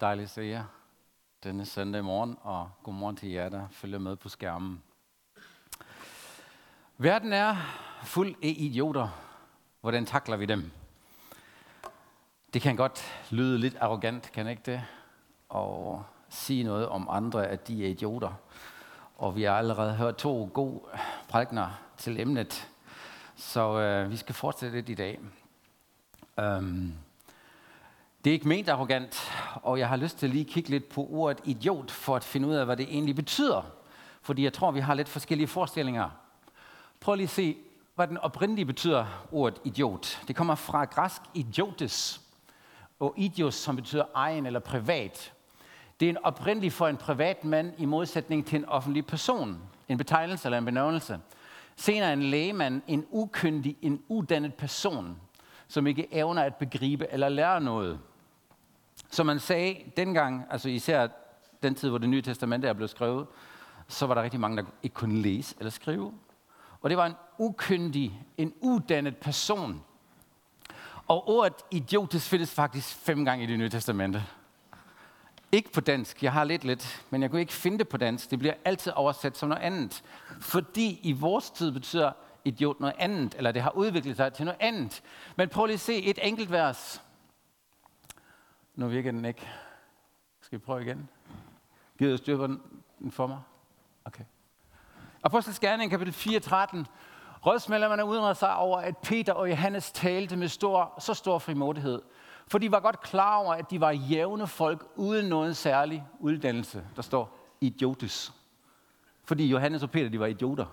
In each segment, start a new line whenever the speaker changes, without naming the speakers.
Dejligt at se jer denne søndag morgen, og godmorgen til jer, der følger med på skærmen. Verden er fuld af idioter. Hvordan takler vi dem? Det kan godt lyde lidt arrogant, kan ikke det? Og sige noget om andre, at de er idioter. Og vi har allerede hørt to gode prædikner til emnet, så øh, vi skal fortsætte lidt i dag. Um, det er ikke ment arrogant, og jeg har lyst til at kigge lidt på ordet idiot, for at finde ud af, hvad det egentlig betyder. Fordi jeg tror, vi har lidt forskellige forestillinger. Prøv lige at se, hvad den oprindelige betyder, ordet idiot. Det kommer fra græsk idiotes, og idios, som betyder egen eller privat. Det er en oprindelig for en privat mand i modsætning til en offentlig person. En betegnelse eller en benævnelse. Senere en lægemand, en ukyndig, en uddannet person, som ikke evner at begribe eller lære noget. Som man sagde dengang, altså især den tid, hvor det nye testamente er blevet skrevet, så var der rigtig mange, der ikke kunne læse eller skrive. Og det var en ukyndig, en uddannet person. Og ordet idiotisk findes faktisk fem gange i det nye testamente. Ikke på dansk, jeg har lidt lidt, men jeg kunne ikke finde det på dansk. Det bliver altid oversat som noget andet. Fordi i vores tid betyder idiot noget andet, eller det har udviklet sig til noget andet. Men prøv lige at se et enkelt vers. Nu virker den ikke. Skal vi prøve igen? Gider du styr på den for mig? Okay. Apostels Gerning, kapitel 4, 13. Rådsmedlemmerne udreder sig over, at Peter og Johannes talte med stor, så stor frimodighed. For de var godt klar over, at de var jævne folk uden nogen særlig uddannelse. Der står idiotis. Fordi Johannes og Peter, de var idioter.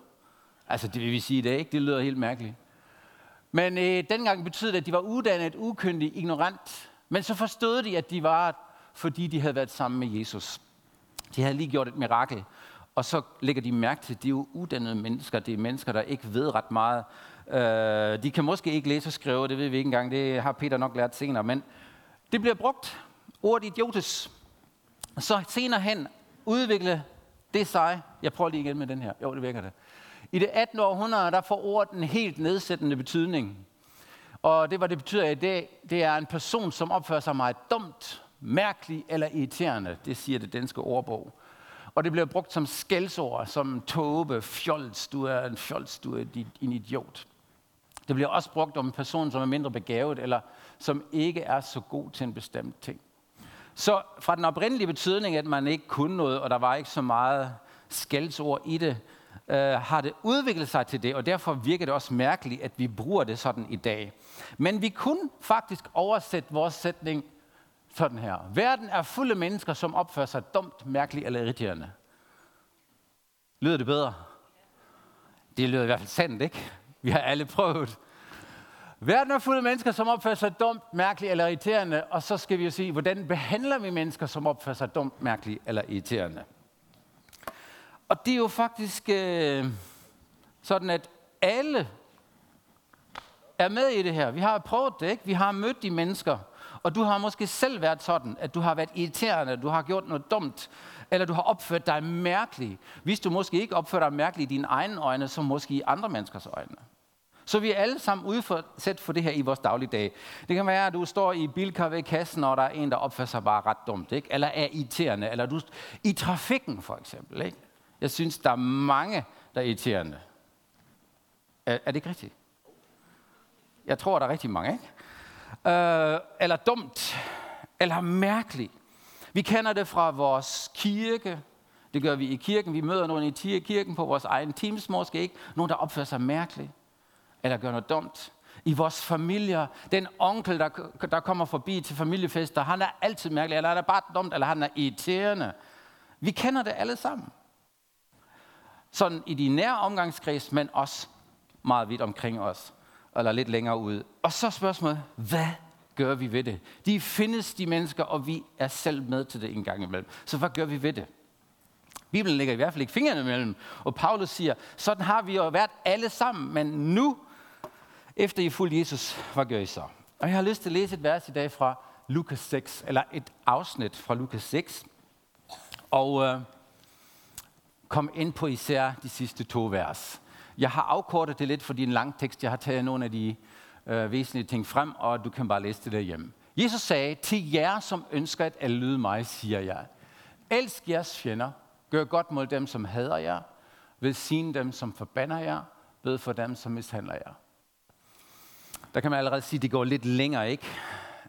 Altså, det vil vi sige det, ikke? Det lyder helt mærkeligt. Men øh, dengang betød det, at de var uddannet, ukyndige, ignorant. Men så forstod de, at de var, fordi de havde været sammen med Jesus. De havde lige gjort et mirakel. Og så lægger de mærke til, at de er jo uddannede mennesker. Det er mennesker, der ikke ved ret meget. Øh, de kan måske ikke læse og skrive, det ved vi ikke engang. Det har Peter nok lært senere. Men det bliver brugt. Ordet idiotes. Så senere hen udvikle det sig. Jeg prøver lige igen med den her. Jo, det virker det. I det 18. århundrede, der får ordet en helt nedsættende betydning. Og det, hvad det betyder i dag, det er en person, som opfører sig meget dumt, mærkelig eller irriterende. Det siger det danske ordbog. Og det bliver brugt som skældsord, som tåbe, fjols, du er en fjols, du er en idiot. Det bliver også brugt om en person, som er mindre begavet, eller som ikke er så god til en bestemt ting. Så fra den oprindelige betydning, at man ikke kunne noget, og der var ikke så meget skældsord i det, øh, har det udviklet sig til det, og derfor virker det også mærkeligt, at vi bruger det sådan i dag. Men vi kunne faktisk oversætte vores sætning sådan her. Verden er fuld af mennesker, som opfører sig dumt, mærkeligt eller irriterende. Lyder det bedre? Det lyder i hvert fald sandt, ikke? Vi har alle prøvet. Verden er fuld af mennesker, som opfører sig dumt, mærkeligt eller irriterende, og så skal vi jo sige, hvordan behandler vi mennesker, som opfører sig dumt, mærkeligt eller irriterende? Og det er jo faktisk øh, sådan, at alle er med i det her. Vi har prøvet det, ikke? Vi har mødt de mennesker, og du har måske selv været sådan, at du har været irriterende, du har gjort noget dumt, eller du har opført dig mærkeligt. Hvis du måske ikke opfører dig mærkeligt i dine egne øjne, så måske i andre menneskers øjne. Så vi er alle sammen udsat for det her i vores dagligdag. Det kan være, at du står i bilkar ved kassen, og der er en, der opfører sig bare ret dumt, ikke? eller er irriterende, eller du i trafikken for eksempel. Ikke? Jeg synes, der er mange, der er irriterende. Er, er det ikke rigtigt? Jeg tror, der er rigtig mange, ikke? Øh, eller dumt, eller mærkeligt. Vi kender det fra vores kirke. Det gør vi i kirken. Vi møder nogen i kirken på vores egen teams måske ikke. Nogen, der opfører sig mærkeligt, eller gør noget dumt. I vores familier, den onkel, der, der kommer forbi til familiefester, han er altid mærkelig, eller han er bare dumt, eller han er irriterende. Vi kender det alle sammen sådan i de nære omgangskreds, men også meget vidt omkring os, eller lidt længere ud. Og så spørgsmålet, hvad gør vi ved det? De findes, de mennesker, og vi er selv med til det en gang imellem. Så hvad gør vi ved det? Bibelen lægger i hvert fald ikke fingrene imellem, og Paulus siger, sådan har vi jo været alle sammen, men nu, efter I fulgte Jesus, hvad gør I så? Og jeg har lyst til at læse et vers i dag fra Lukas 6, eller et afsnit fra Lukas 6. Og øh, komme ind på især de sidste to vers. Jeg har afkortet det lidt, fordi en lang tekst. Jeg har taget nogle af de øh, væsentlige ting frem, og du kan bare læse det derhjemme. Jesus sagde, til jer, som ønsker at lyde mig, siger jeg, elsk jeres fjender, gør godt mod dem, som hader jer, velsign dem, som forbander jer, bed for dem, som mishandler jer. Der kan man allerede sige, at det går lidt længere, ikke?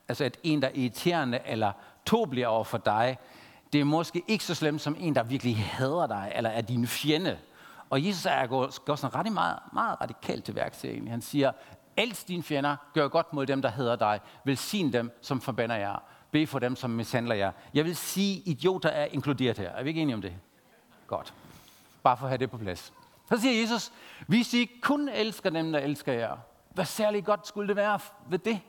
Altså, at en, der er irriterende eller bliver over for dig, det er måske ikke så slemt som en, der virkelig hader dig, eller er din fjende. Og Jesus er går, går sådan ret meget, meget radikalt til værks egentlig. Han siger, elsk dine fjender, gør godt mod dem, der hader dig, velsign dem, som forbander jer, Be for dem, som mishandler jer. Jeg vil sige, idioter er inkluderet her. Er vi ikke enige om det? Godt. Bare for at have det på plads. Så siger Jesus, hvis I kun elsker dem, der elsker jer, hvad særligt godt skulle det være ved det?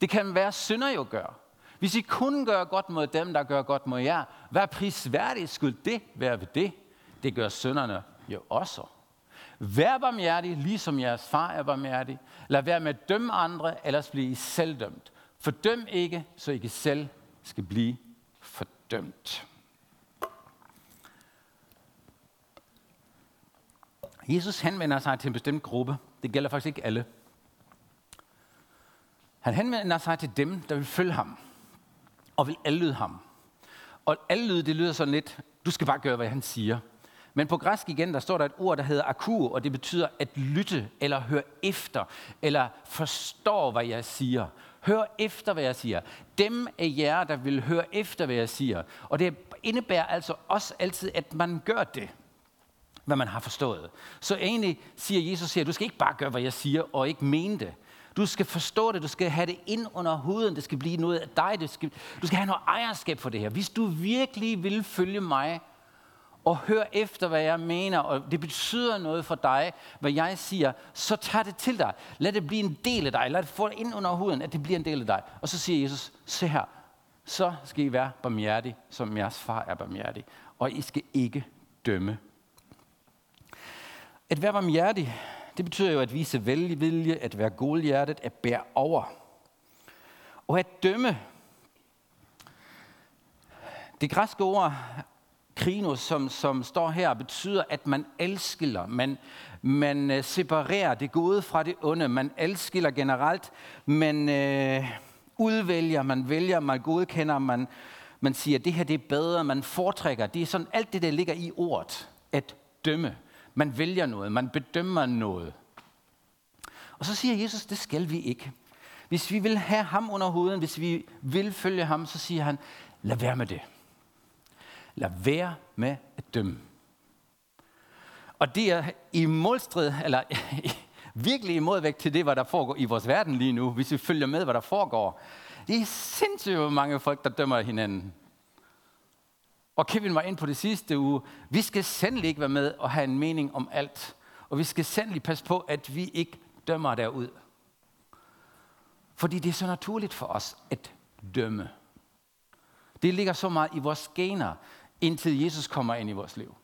Det kan være synder jo gør. Hvis I kun gør godt mod dem, der gør godt mod jer, hvad prisværdigt skulle det være ved det? Det gør synderne jo også. Vær barmhjertig, ligesom jeres far er barmhjertig. Lad være med at dømme andre, ellers bliver I selv dømt. Fordøm ikke, så I ikke selv skal blive fordømt. Jesus henvender sig til en bestemt gruppe. Det gælder faktisk ikke alle. Han henvender sig til dem, der vil følge ham og vil adlyde ham. Og adlyde, det lyder sådan lidt, du skal bare gøre, hvad han siger. Men på græsk igen, der står der et ord, der hedder akur, og det betyder at lytte, eller høre efter, eller forstår, hvad jeg siger. Hør efter, hvad jeg siger. Dem af jer, der vil høre efter, hvad jeg siger. Og det indebærer altså også altid, at man gør det, hvad man har forstået. Så egentlig siger Jesus, her, du skal ikke bare gøre, hvad jeg siger, og ikke mene det. Du skal forstå det, du skal have det ind under huden, det skal blive noget af dig, det skal, du skal have noget ejerskab for det her. Hvis du virkelig vil følge mig, og høre efter, hvad jeg mener, og det betyder noget for dig, hvad jeg siger, så tag det til dig. Lad det blive en del af dig. Lad det få det ind under huden, at det bliver en del af dig. Og så siger Jesus, se her, så skal I være barmhjertige, som jeres far er barmhjertig. Og I skal ikke dømme. At være barmhjertig, det betyder jo at vise velvilje, at være godhjertet, at bære over. Og at dømme, det græske ord krinos, som, som står her, betyder, at man elskiller, man, man øh, separerer det gode fra det onde, man elskiller generelt, man øh, udvælger, man vælger, man godkender, man, man siger, at det her det er bedre, man foretrækker. Det er sådan alt det, der ligger i ordet, at dømme. Man vælger noget, man bedømmer noget. Og så siger Jesus, det skal vi ikke. Hvis vi vil have ham under huden, hvis vi vil følge ham, så siger han, lad være med det. Lad være med at dømme. Og det er i målstrid, eller virkelig i modvægt til det, hvad der foregår i vores verden lige nu, hvis vi følger med, hvad der foregår. Det er sindssygt mange folk, der dømmer hinanden. Og Kevin var ind på det sidste uge. Vi skal sandelig ikke være med og have en mening om alt. Og vi skal sandelig passe på, at vi ikke dømmer derud. Fordi det er så naturligt for os at dømme. Det ligger så meget i vores gener indtil Jesus kommer ind i vores liv.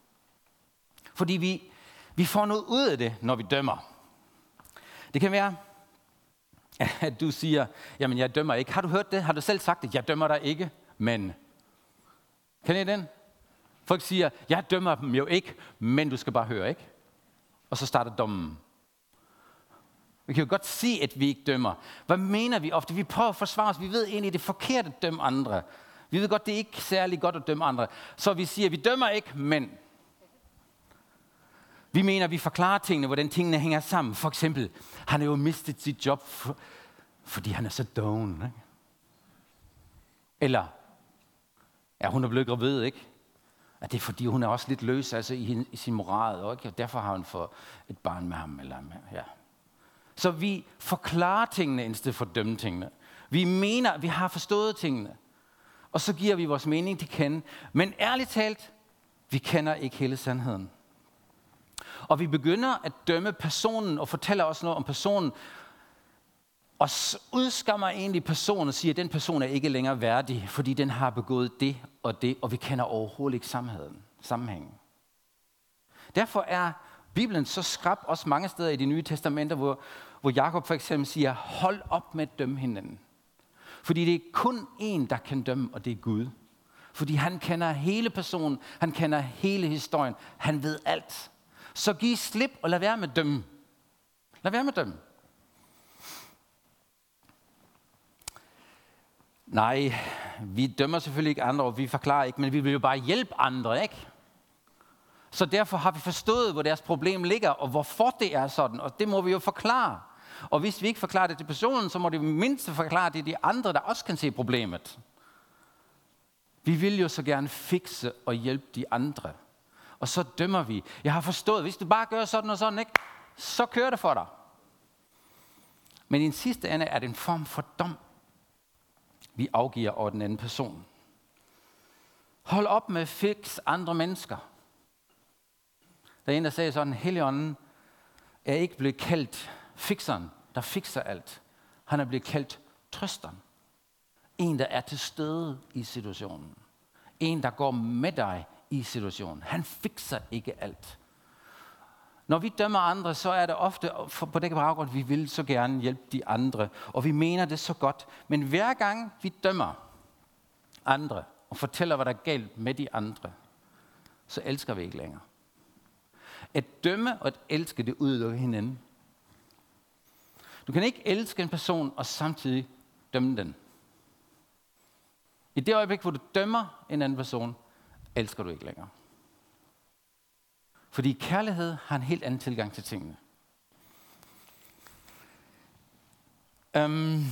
Fordi vi, vi får noget ud af det, når vi dømmer. Det kan være, at du siger, jamen jeg dømmer ikke. Har du hørt det? Har du selv sagt det? Jeg dømmer dig ikke, men... Kan I den? Folk siger, jeg dømmer dem jo ikke, men du skal bare høre, ikke? Og så starter dommen. Vi kan jo godt se, at vi ikke dømmer. Hvad mener vi ofte? Vi prøver at forsvare os. Vi ved egentlig, at det er forkert at dømme andre. Vi ved godt, det er ikke særlig godt at dømme andre. Så vi siger, vi dømmer ikke, men vi mener, vi forklarer tingene, hvordan tingene hænger sammen. For eksempel, han har jo mistet sit job, for, fordi han er så doven. Ikke? Eller, ja, hun er blevet gravid, ikke? At det er fordi, hun er også lidt løs altså, i, i sin moral, ikke? og derfor har hun fået et barn med ham. Eller, ja. Så vi forklarer tingene, i stedet for at dømme tingene. Vi mener, vi har forstået tingene og så giver vi vores mening til kende. Men ærligt talt, vi kender ikke hele sandheden. Og vi begynder at dømme personen og fortæller os noget om personen, og udskammer egentlig personen og siger, at den person er ikke længere værdig, fordi den har begået det og det, og vi kender overhovedet ikke sammenhængen. sammenhængen. Derfor er Bibelen så skrab også mange steder i det nye testamenter, hvor, hvor Jakob for eksempel siger, hold op med at dømme hinanden. Fordi det er kun en, der kan dømme, og det er Gud. Fordi han kender hele personen, han kender hele historien, han ved alt. Så giv slip og lad være med at dømme. Lad være med at dømme. Nej, vi dømmer selvfølgelig ikke andre, og vi forklarer ikke, men vi vil jo bare hjælpe andre, ikke? Så derfor har vi forstået, hvor deres problem ligger, og hvorfor det er sådan, og det må vi jo forklare. Og hvis vi ikke forklarer det til personen, så må det mindst forklare det til de andre, der også kan se problemet. Vi vil jo så gerne fikse og hjælpe de andre. Og så dømmer vi. Jeg har forstået, hvis du bare gør sådan og sådan, ikke, så kører det for dig. Men i den sidste ende er det en form for dom, vi afgiver over den anden person. Hold op med at fix andre mennesker. Der er en, der sagde sådan, Helligånden er ikke blevet kaldt fikseren, der fikser alt. Han er blevet kaldt trøsteren. En, der er til stede i situationen. En, der går med dig i situationen. Han fikser ikke alt. Når vi dømmer andre, så er det ofte på det baggrund, vi vil så gerne hjælpe de andre, og vi mener det så godt. Men hver gang vi dømmer andre og fortæller, hvad der er galt med de andre, så elsker vi ikke længere. At dømme og at elske, det udelukker hinanden. Du kan ikke elske en person og samtidig dømme den. I det øjeblik, hvor du dømmer en anden person, elsker du ikke længere. Fordi kærlighed har en helt anden tilgang til tingene. Um,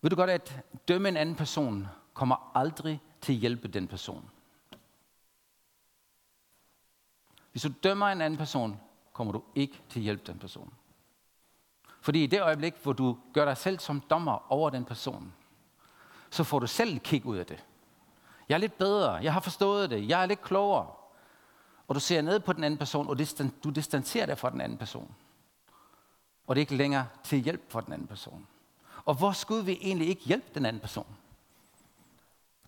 ved du godt, at dømme en anden person kommer aldrig til at hjælpe den person. Hvis du dømmer en anden person, kommer du ikke til at hjælpe den person. Fordi i det øjeblik, hvor du gør dig selv som dommer over den person, så får du selv kig ud af det. Jeg er lidt bedre, jeg har forstået det, jeg er lidt klogere. Og du ser ned på den anden person, og du distancerer dig fra den anden person. Og det er ikke længere til hjælp for den anden person. Og hvor skulle vi egentlig ikke hjælpe den anden person?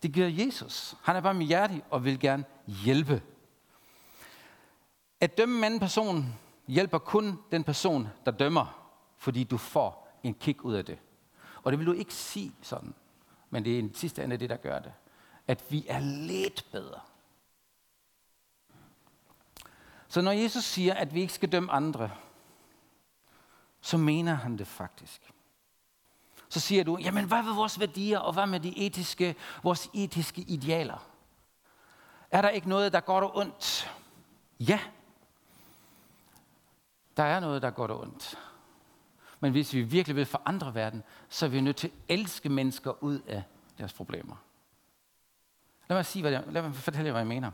Det gør Jesus. Han er bare med og vil gerne hjælpe. At dømme en anden person hjælper kun den person, der dømmer, fordi du får en kick ud af det. Og det vil du ikke sige sådan, men det er en sidste ende det, der gør det. At vi er lidt bedre. Så når Jesus siger, at vi ikke skal dømme andre, så mener han det faktisk. Så siger du, jamen hvad med vores værdier, og hvad med de etiske, vores etiske idealer? Er der ikke noget, der går og ondt? Ja. Der er noget, der går og ondt. Men hvis vi virkelig vil forandre verden, så er vi nødt til at elske mennesker ud af deres problemer. Lad mig, sige, hvad jeg, lad mig fortælle jer, hvad jeg mener.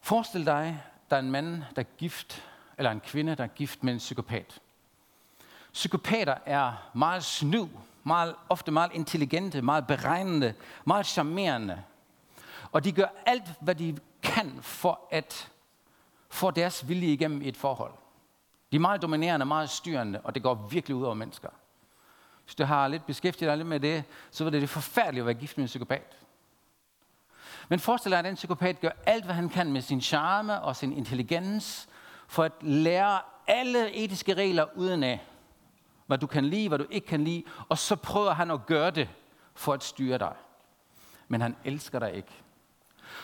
Forestil dig, der er en mand, der er gift, eller en kvinde, der er gift med en psykopat. Psykopater er meget snu, meget, ofte meget intelligente, meget beregnende, meget charmerende. Og de gør alt, hvad de kan for at få deres vilje igennem i et forhold. De er meget dominerende, meget styrende, og det går virkelig ud over mennesker. Hvis du har lidt beskæftiget dig lidt med det, så er det, det forfærdeligt at være gift med en psykopat. Men forestil dig, at den psykopat gør alt, hvad han kan med sin charme og sin intelligens, for at lære alle etiske regler uden af, hvad du kan lide, hvad du ikke kan lide, og så prøver han at gøre det for at styre dig. Men han elsker dig ikke.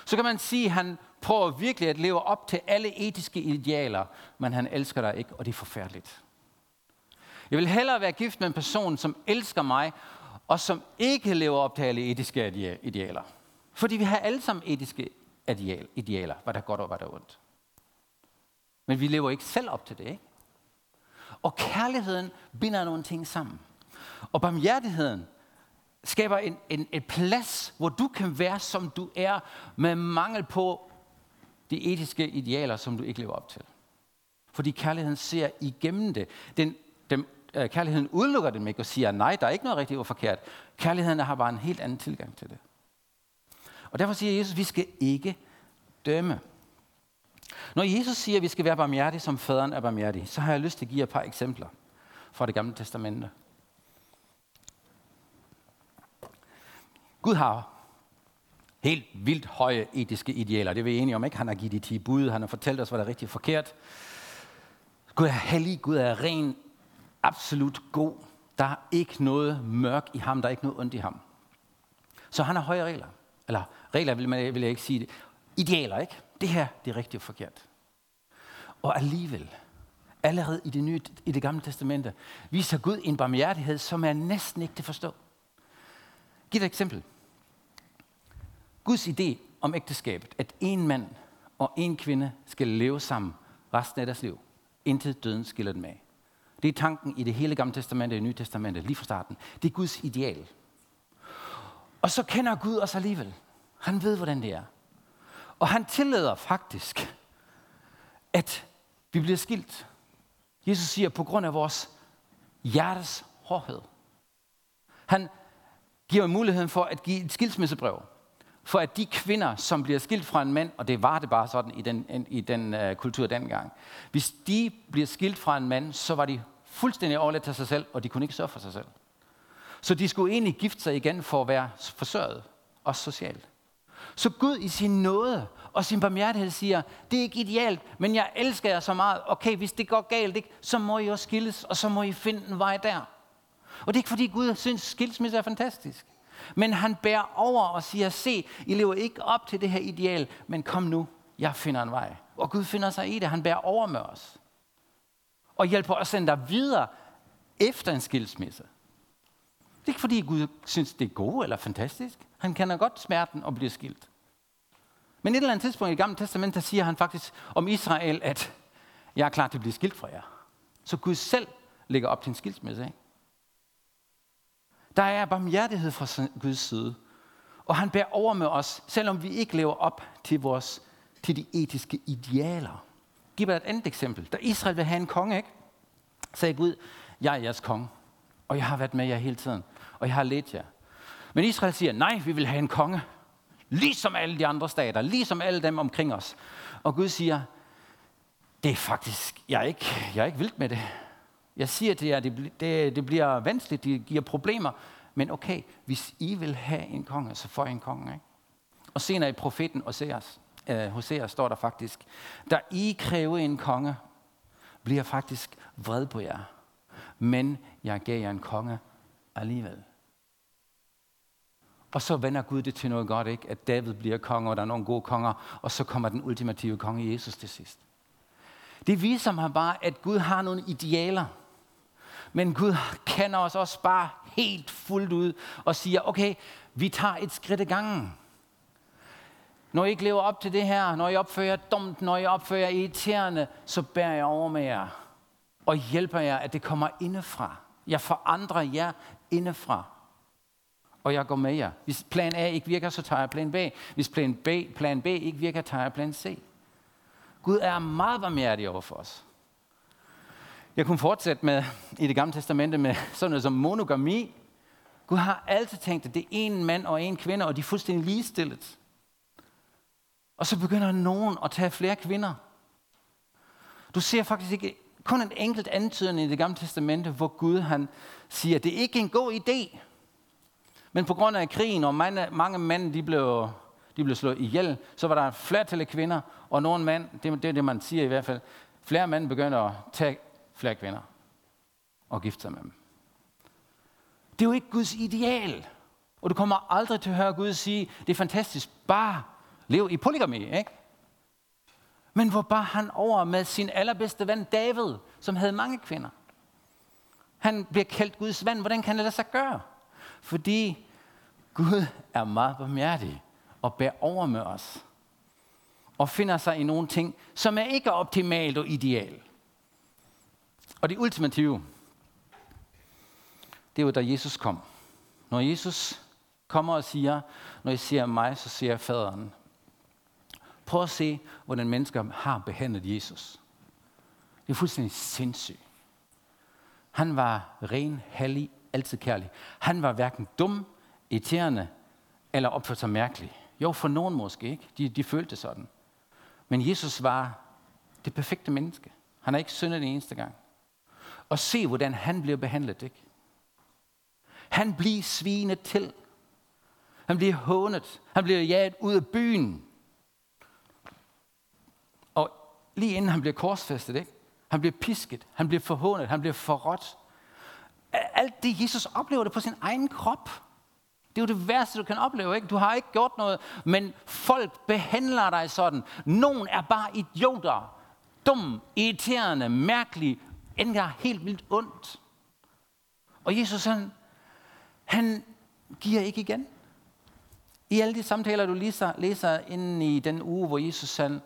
Så kan man sige, at han prøver virkelig at leve op til alle etiske idealer, men han elsker dig ikke, og det er forfærdeligt. Jeg vil hellere være gift med en person, som elsker mig, og som ikke lever op til alle etiske idealer. Fordi vi har alle sammen etiske idealer, hvad der er godt og hvad der er ondt. Men vi lever ikke selv op til det, ikke? Og kærligheden binder nogle ting sammen. Og barmhjertigheden skaber en, en, en plads, hvor du kan være, som du er, med mangel på de etiske idealer, som du ikke lever op til. Fordi kærligheden ser igennem det. Den, den, øh, kærligheden udelukker dem ikke og siger, nej, der er ikke noget rigtigt og forkert. Kærligheden har bare en helt anden tilgang til det. Og derfor siger Jesus, at vi skal ikke dømme. Når Jesus siger, at vi skal være barmhjertige, som faderen er barmhjertig, så har jeg lyst til at give et par eksempler fra det gamle testamente. Gud har helt vildt høje etiske idealer. Det er vi enige om, ikke? Han har givet de 10 bud, han har fortalt os, hvad der er rigtigt og forkert. Gud er hellig, Gud er ren, absolut god. Der er ikke noget mørk i ham, der er ikke noget ondt i ham. Så han har høje regler. Eller regler vil, man, vil jeg ikke sige det. Idealer, ikke? Det her, det er rigtigt og forkert. Og alligevel allerede i det, nye, i det gamle testamente, viser Gud en barmhjertighed, som er næsten ikke til at forstå. Giv et eksempel. Guds idé om ægteskabet, at en mand og en kvinde skal leve sammen resten af deres liv, indtil døden skiller dem af. Det er tanken i det hele gamle testamente og nye testamente, lige fra starten. Det er Guds ideal. Og så kender Gud os alligevel. Han ved, hvordan det er. Og han tillader faktisk, at vi bliver skilt. Jesus siger, på grund af vores hjertes hårdhed. Han giver muligheden for at give et skilsmissebrev. For at de kvinder, som bliver skilt fra en mand, og det var det bare sådan i den, i den uh, kultur dengang, hvis de bliver skilt fra en mand, så var de fuldstændig overladt til sig selv, og de kunne ikke sørge for sig selv. Så de skulle egentlig gifte sig igen for at være forsørget, også socialt. Så Gud i sin nåde og sin barmhjertighed siger, det er ikke idealt, men jeg elsker jer så meget. Okay, hvis det går galt, ikke, så må I også skilles, og så må I finde en vej der. Og det er ikke fordi Gud synes, skilsmisse er fantastisk. Men han bærer over og siger, se, I lever ikke op til det her ideal, men kom nu, jeg finder en vej. Og Gud finder sig i det, han bærer over med os. Og hjælper os at sende dig videre efter en skilsmisse. Det er ikke fordi Gud synes, det er godt eller fantastisk. Han kender godt smerten og bliver skilt. Men et eller andet tidspunkt i det gamle testament, der siger han faktisk om Israel, at jeg er klar til at blive skilt fra jer. Så Gud selv lægger op til en skilsmisse. Ikke? Der er barmhjertighed fra Guds side. Og han bærer over med os, selvom vi ikke lever op til, vores, til de etiske idealer. Giv mig et andet eksempel. Da Israel vil have en konge, ikke? sagde Gud, jeg er jeres konge, og jeg har været med jer hele tiden, og jeg har ledt jer. Men Israel siger, nej, vi vil have en konge. Ligesom alle de andre stater, ligesom alle dem omkring os. Og Gud siger, det er faktisk, jeg er ikke, jeg er ikke vildt med det. Jeg siger til jer, det, det, det bliver vanskeligt, det giver problemer. Men okay, hvis I vil have en konge, så får I en konge. Ikke? Og senere i profeten Hoseas, øh, Hoseas står der faktisk, der I kræver en konge, bliver faktisk vred på jer. Men jeg gav jer en konge alligevel. Og så vender Gud det til noget godt, ikke? At David bliver konge, og der er nogle gode konger, og så kommer den ultimative konge Jesus til sidst. Det viser mig bare, at Gud har nogle idealer. Men Gud kender os også bare helt fuldt ud og siger, okay, vi tager et skridt ad gangen. Når I ikke lever op til det her, når I opfører jer dumt, når I opfører jer irriterende, så bærer jeg over med jer og hjælper jer, at det kommer indefra. Jeg forandrer jer indefra og jeg går med jer. Hvis plan A ikke virker, så tager jeg plan B. Hvis plan B, plan B ikke virker, tager jeg plan C. Gud er meget barmhjertig over for os. Jeg kunne fortsætte med i det gamle testamente med sådan noget som monogami. Gud har altid tænkt, at det er en mand og en kvinde, og de er fuldstændig ligestillet. Og så begynder nogen at tage flere kvinder. Du ser faktisk ikke kun en enkelt antydning i det gamle testamente, hvor Gud han siger, at det er en god idé. Men på grund af krigen, og mange, mange mænd de blev, de blev slået ihjel, så var der flertal af kvinder, og nogle mænd, det, det er det, man siger i hvert fald, flere mænd begynder at tage flere kvinder og gifte sig med dem. Det er jo ikke Guds ideal. Og du kommer aldrig til at høre Gud sige, det er fantastisk, bare lev i polygami, ikke? Men hvor bar han over med sin allerbedste ven David, som havde mange kvinder. Han bliver kaldt Guds vand. Hvordan kan det lade sig gøre? Fordi Gud er meget barmhjertig og bærer over med os. Og finder sig i nogle ting, som er ikke optimalt og ideal. Og det ultimative, det er jo, da Jesus kom. Når Jesus kommer og siger, når I ser mig, så ser jeg faderen. Prøv at se, hvordan mennesker har behandlet Jesus. Det er fuldstændig sindssygt. Han var ren, hellig, altid kærlig. Han var hverken dum irriterende eller opførte sig mærkeligt. Jo, for nogen måske ikke. De, de følte sådan. Men Jesus var det perfekte menneske. Han har ikke syndet den eneste gang. Og se, hvordan han bliver behandlet. Ikke? Han bliver svinet til. Han bliver hånet. Han bliver jaget ud af byen. Og lige inden han bliver korsfæstet, ikke? han bliver pisket, han bliver forhånet, han bliver forrådt. Alt det, Jesus oplever det på sin egen krop. Det er jo det værste, du kan opleve. Ikke? Du har ikke gjort noget, men folk behandler dig sådan. Nogen er bare idioter. dum, irriterende, mærkelig, endda helt vildt ondt. Og Jesus, han, han giver ikke igen. I alle de samtaler, du læser, læser inden i den uge, hvor Jesus han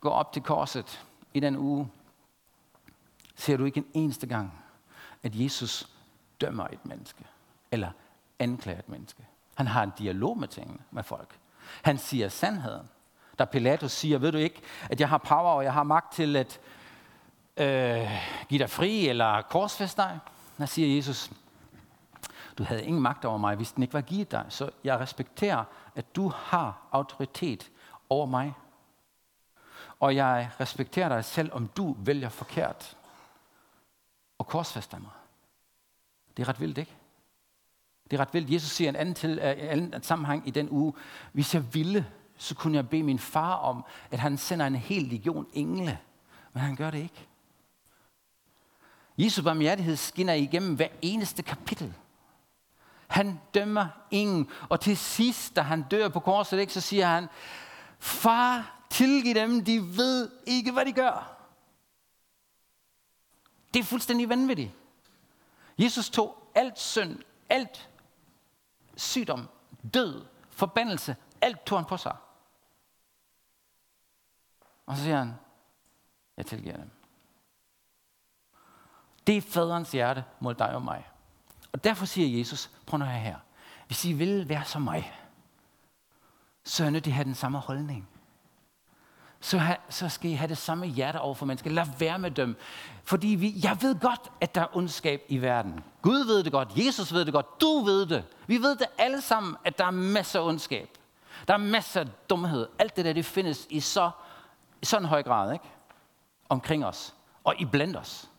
går op til korset, i den uge, ser du ikke en eneste gang, at Jesus dømmer et menneske, eller anklager et menneske. Han har en dialog med tingene, med folk. Han siger sandheden. Da Pilatus siger, ved du ikke, at jeg har power, og jeg har magt til at øh, give dig fri, eller korsfeste dig? Der siger Jesus, du havde ingen magt over mig, hvis den ikke var givet dig. Så jeg respekterer, at du har autoritet over mig. Og jeg respekterer dig selv, om du vælger forkert. Og korsfester mig. Det er ret vildt, ikke? Det er ret vildt. Jesus siger en anden, til, øh, en anden sammenhæng i den uge. Hvis jeg ville, så kunne jeg bede min far om, at han sender en hel legion engle. Men han gør det ikke. Jesu barmhjertighed skinner igennem hver eneste kapitel. Han dømmer ingen. Og til sidst, da han dør på korset, ikke, så siger han, Far, tilgiv dem, de ved ikke, hvad de gør. Det er fuldstændig vanvittigt. Jesus tog alt synd, alt sygdom, død, forbandelse, alt tog han på sig. Og så siger han, jeg tilgiver dem. Det er faderens hjerte mod dig og mig. Og derfor siger Jesus, prøv nu her. Hvis I vil være som mig, så er nødt til at have den samme holdning. Så, ha, så skal I have det samme hjerte over for mennesker. Lad være med dem. Fordi vi, jeg ved godt, at der er ondskab i verden. Gud ved det godt. Jesus ved det godt. Du ved det. Vi ved det alle sammen, at der er masser af ondskab. Der er masser af dumhed. Alt det der, det findes i så, i sådan høj grad, ikke? Omkring os. Og i blandt os.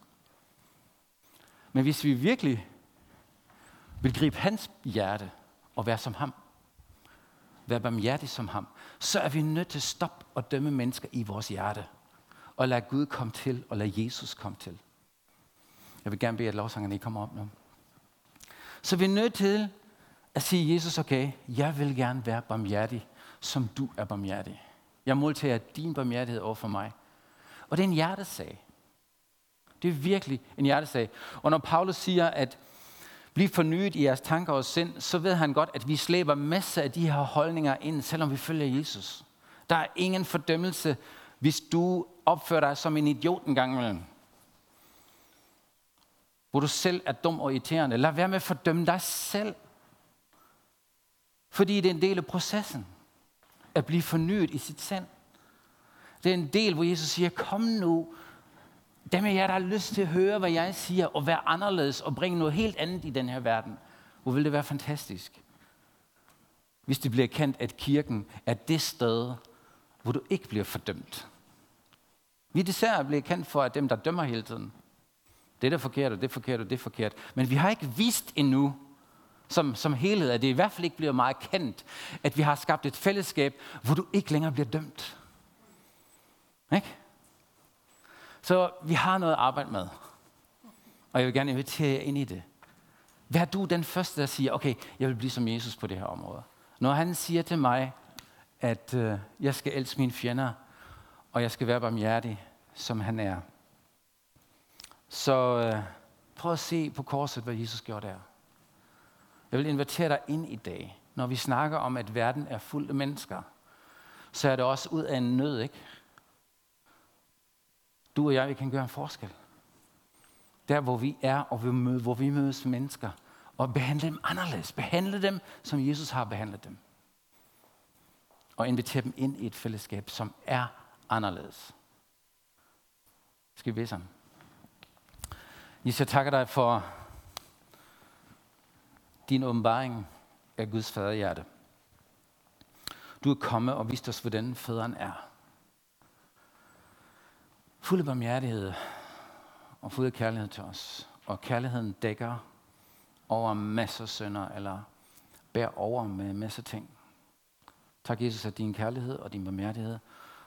Men hvis vi virkelig vil gribe hans hjerte og være som ham, være barmhjertig som ham, så er vi nødt til at stoppe og dømme mennesker i vores hjerte. Og lade Gud komme til, og lade Jesus komme til. Jeg vil gerne bede, at lovsangerne kommer op nu. Så vi er nødt til at sige, Jesus, okay, jeg vil gerne være barmhjertig, som du er barmhjertig. Jeg modtager din barmhjertighed over for mig. Og det er en hjertesag. Det er virkelig en hjertesag. Og når Paulus siger, at Bliv fornyet i jeres tanker og sind, så ved han godt, at vi slæber masser af de her holdninger ind, selvom vi følger Jesus. Der er ingen fordømmelse, hvis du opfører dig som en idiot en gang imellem. Hvor du selv er dum og irriterende. Lad være med at fordømme dig selv. Fordi det er en del af processen. At blive fornyet i sit sind. Det er en del, hvor Jesus siger, kom nu, dem af jer, der har lyst til at høre, hvad jeg siger, og være anderledes, og bringe noget helt andet i den her verden, hvor vil det være fantastisk, hvis det bliver kendt, at kirken er det sted, hvor du ikke bliver fordømt. Vi desværre bliver kendt for, at dem, der dømmer hele tiden, det er det forkert, og det er forkert, og det er forkert. Men vi har ikke vist endnu, som, som helhed, at det i hvert fald ikke bliver meget kendt, at vi har skabt et fællesskab, hvor du ikke længere bliver dømt. Ikke? Så vi har noget at arbejde med. Og jeg vil gerne invitere jer ind i det. Vær du den første, der siger, okay, jeg vil blive som Jesus på det her område. Når han siger til mig, at øh, jeg skal elske mine fjender, og jeg skal være barmhjertig, som han er. Så øh, prøv at se på korset, hvad Jesus gjorde der. Jeg vil invitere dig ind i dag, når vi snakker om, at verden er fuld af mennesker, så er det også ud af en nød, ikke? Du og jeg, vi kan gøre en forskel. Der, hvor vi er, og vi møder, hvor vi mødes mennesker, og behandle dem anderledes. Behandle dem, som Jesus har behandlet dem. Og invitere dem ind i et fællesskab, som er anderledes. Skal vi bede sammen? Jesus, jeg takker dig for din åbenbaring af Guds faderhjerte. Du er kommet og vist os, hvordan faderen er fuld af barmhjertighed og fuld af kærlighed til os. Og kærligheden dækker over masser af sønder, eller bærer over med masser af ting. Tak, Jesus, at din kærlighed og din barmhjertighed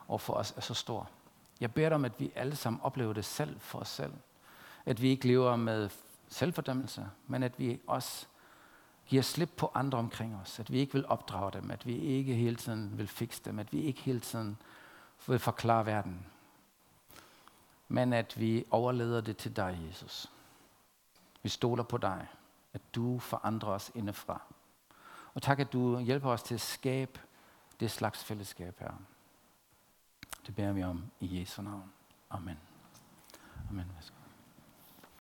og for os er så stor. Jeg beder dig om, at vi alle sammen oplever det selv for os selv. At vi ikke lever med selvfordømmelse, men at vi også giver slip på andre omkring os. At vi ikke vil opdrage dem, at vi ikke hele tiden vil fikse dem, at vi ikke hele tiden vil forklare verden, men at vi overleder det til dig, Jesus. Vi stoler på dig, at du forandrer os indefra. Og tak, at du hjælper os til at skabe det slags fællesskab her. Det beder vi om i Jesu navn. Amen. Amen. Værsgo.